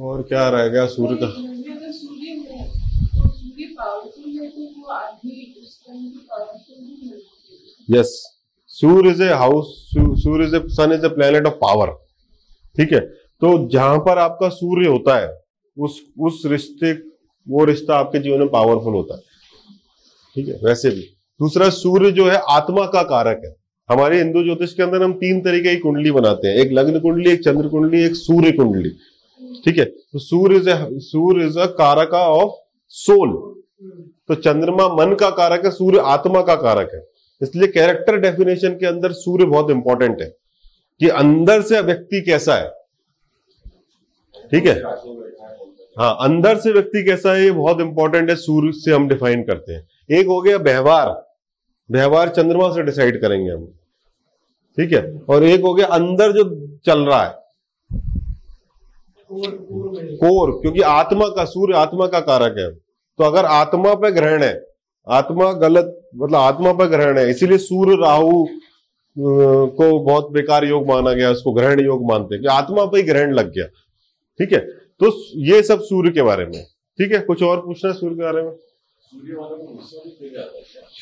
और क्या रह गया सूर्य का? Yes Surya is a house Surya is a sun is a planet of power ठीक है? तो जहाँ पर आपका सूर्य होता है उस उस रिश्ते वो रिश्ता आपके जीवन में पावरफुल होता है। ठीक है? वैसे भी। दूसरा सूर्य जो है आत्मा का कारक है। हमारे हिंदू ज्योतिष के अंदर हम तीन तरीके की कुंडली बनाते हैं। एक लग्न कुंडली एक चंद्र कुंडली एक सूर्य कुंडली। ठीक है? तो Surya is Surya is a karaka of soul. तो चंद्रमा मन का कारक है, सूर्य आत्मा का कारक है। इसलिए कैरेक्टर डेफिनेशन के अंदर सूर्य बहुत इंपॉर्टेंट है। कि अंदर से व्यक्ति कैसा है? ठीक है? हाँ अंदर से व्यक्ति कैसा है, ये बहुत इंपॉर्टेंट है, सूर्य से हम डिफाइन करते हैं। एक हो गया व्यवहार। व्यवहार चंद्रमा से डिसाइड करेंगे हम। ठीक है? और एक हो गया अंदर जो चल रहा है। कोर क्योंकि आत्मा का सूर्य आत्मा का कारक है। तो अगर आत्मा पे ग्रहण है आत्मा गलत मतलब आत्मा पे ग्रहण है इसीलिए सूर्य राहु को बहुत बेकार योग माना गया उसको ग्रहण योग मानते हैं कि आत्मा पे ही ग्रहण लग गया। ठीक है? तो ये सब सूर्य के बारे में। ठीक है? कुछ और पूछना है सूर्य के बारे में?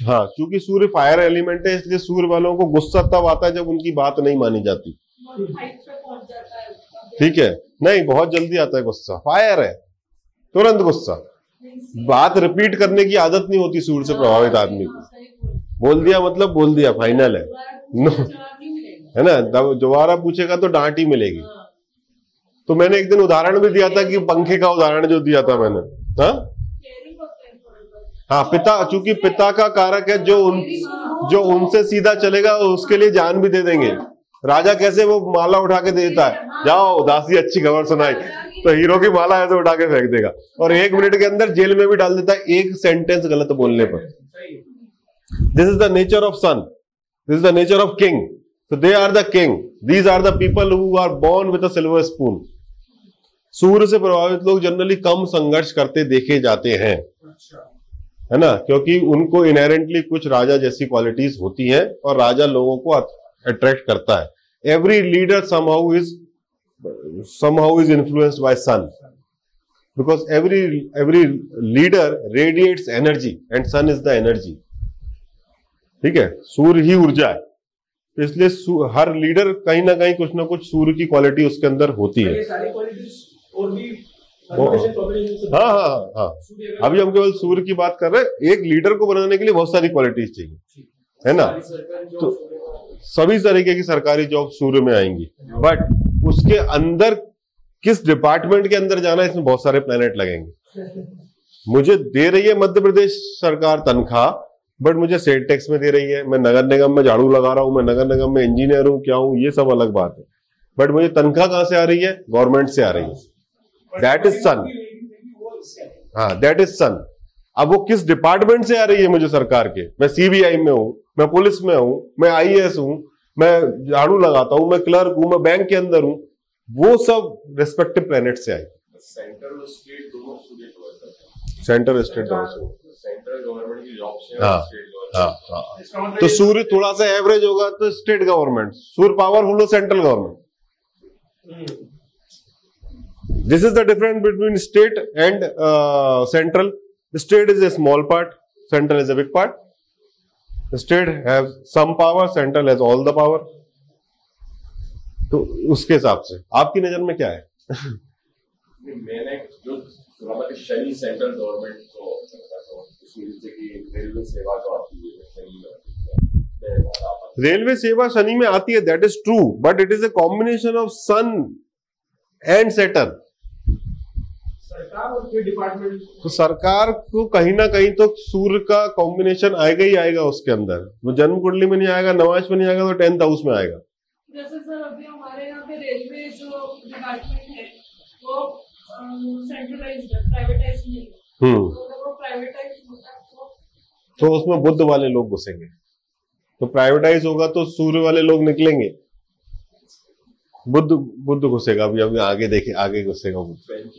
हाँ। क्योंकि सूर्य फायर एलिमेंट है इसलिए सूर्य वालों को गुस्सा तब आता है जब उनकी बात नहीं मानी जाती। ठीक है? नहीं, बहुत जल्दी आता है गुस्सा। फायर है। तुरंत गुस्सा। बात रिपीट करने की आदत नहीं होती सूर से प्रभावित आदमी को। बोल दिया मतलब बोल दिया फाइनल है। नो है ना? दब- दोबारा पूछेगा तो डांट ही मिलेगी। तो मैंने एक दिन उदाहरण भी दिया था कि पंखे का उदाहरण जो दिया था मैंने। हाँ? हाँ पिता, चूँकि पिता का कारक है, जो उन, जो उनसे सीधा चलेगा, उसके लिए जान भी दे देंगे। राजा कैसे वो माला उठा के दे देता है? जाओ दासी अच्छी खबर सुनाई। तो हीरो की माला ऐसे उठा के फेंक देगा। और एक मिनट के अंदर जेल में भी डाल देता है एक सेंटेंस गलत बोलने पर। This is the nature of sun this is the nature of king so they are the king. These are the people who are born with a silver spoon. सूर्य से प्रभावित लोग जनरली कम संघर्ष करते देखे जाते हैं। है ना? क्योंकि उनको इनहेरेंटली कुछ राजा जैसी क्वालिटीज होती हैं और राजा लोगों को अट्रैक्ट करता है। Every leader somehow is somehow is influenced by sun because every every leader radiates energy and sun is the energy. ठीक है? सूर्य ही ऊर्जा है। इसलिए हर लीडर कहीं ना कहीं कुछ ना कुछ सूर्य की क्वालिटी उसके अंदर होती है। हाँ हाँ हाँ का- अभी हम केवल सूर्य की बात कर रहे हैं। एक लीडर को बनाने के लिए बहुत सारी क्वालिटीज चाहिए। है ना? तो- सभी तरीके की सरकारी जॉब सूर्य में आएँगी। बट उसके अंदर किस डिपार्टमेंट के अंदर जाना इसमें बहुत सारे प्लेनेट लगेंगे। मुझे दे रही है मध्य प्रदेश सरकार तनख्वाह बट मुझे सेल टैक्स में दे रही है। मैं नगर निगम में झाड़ू लगा रहा हूँ मैं नगर निगम में इंजीनियर हूँ क्या हूँ ये सब अलग बात है। बट मुझे तनख्वाह कहाँ से आ रही है? गवर्नमेंट से आ रही है। दैट इज़ सन हाँ दैट इज़ सन अब वो किस डिपार्टमेंट से आ रही है मुझे सरकार के? मैं सीबीआई में हूँ मैं पुलिस में हूँ मैं आईएएस हूँ मैं झाड़ू लगाता हूँ मैं क्लर्क हूँ मैं बैंक के अंदर हूँ वो सब रेस्पेक्टिव प्लेनेट से आए। सेंटर और स्टेट दोनों हैं। Centre state also central government की जॉब से हाँ, स्टेट गवर्नमेंट हाँ हाँ। मतलब तो सूर्य थोड़ा सा एवरेज होगा तो स्टेट गवर्नमेंट सूर्य पावरफुल हो central government hmm, this is the difference between state and central state is a small part central is a big part. The state have some power central has all the power. तो उसके हिसाब से आपकी नज़र में क्या है? मैंने जो शनि सेंट्रल गवर्नमेंट को रेलवे सेवा जो आती है वहाँ आता था। रेलवे सेवा शनि में आती है that is true but it is a combination of sun and Saturn सरकार और डिपार्टमेंट तो सरकार को कहीं ना कहीं तो सूर्य का कॉम्बिनेशन आएगा ही आएगा उसके अंदर। वो जन्म कुंडली में नहीं आएगा नवाज़ में नहीं आएगा तो टेंथ हाउस में आएगा। जैसे सर अभी हमारे यहाँ पे रेलवे जो डिपार्टमेंट है वो सेंट्रलाइज्ड है प्राइवेटाइज नहीं है। हम्म। तो प्राइवेटाइज होता तो तो उसमें बुद्ध वाले लोग घुसेंगे। तो प्राइवेटाइज होगा तो सूर्य वाले लोग निकलेंगे। बुद्ध बुद्ध घुसेगा अभी अभी आगे देखे आगे घुसेगा बुद्ध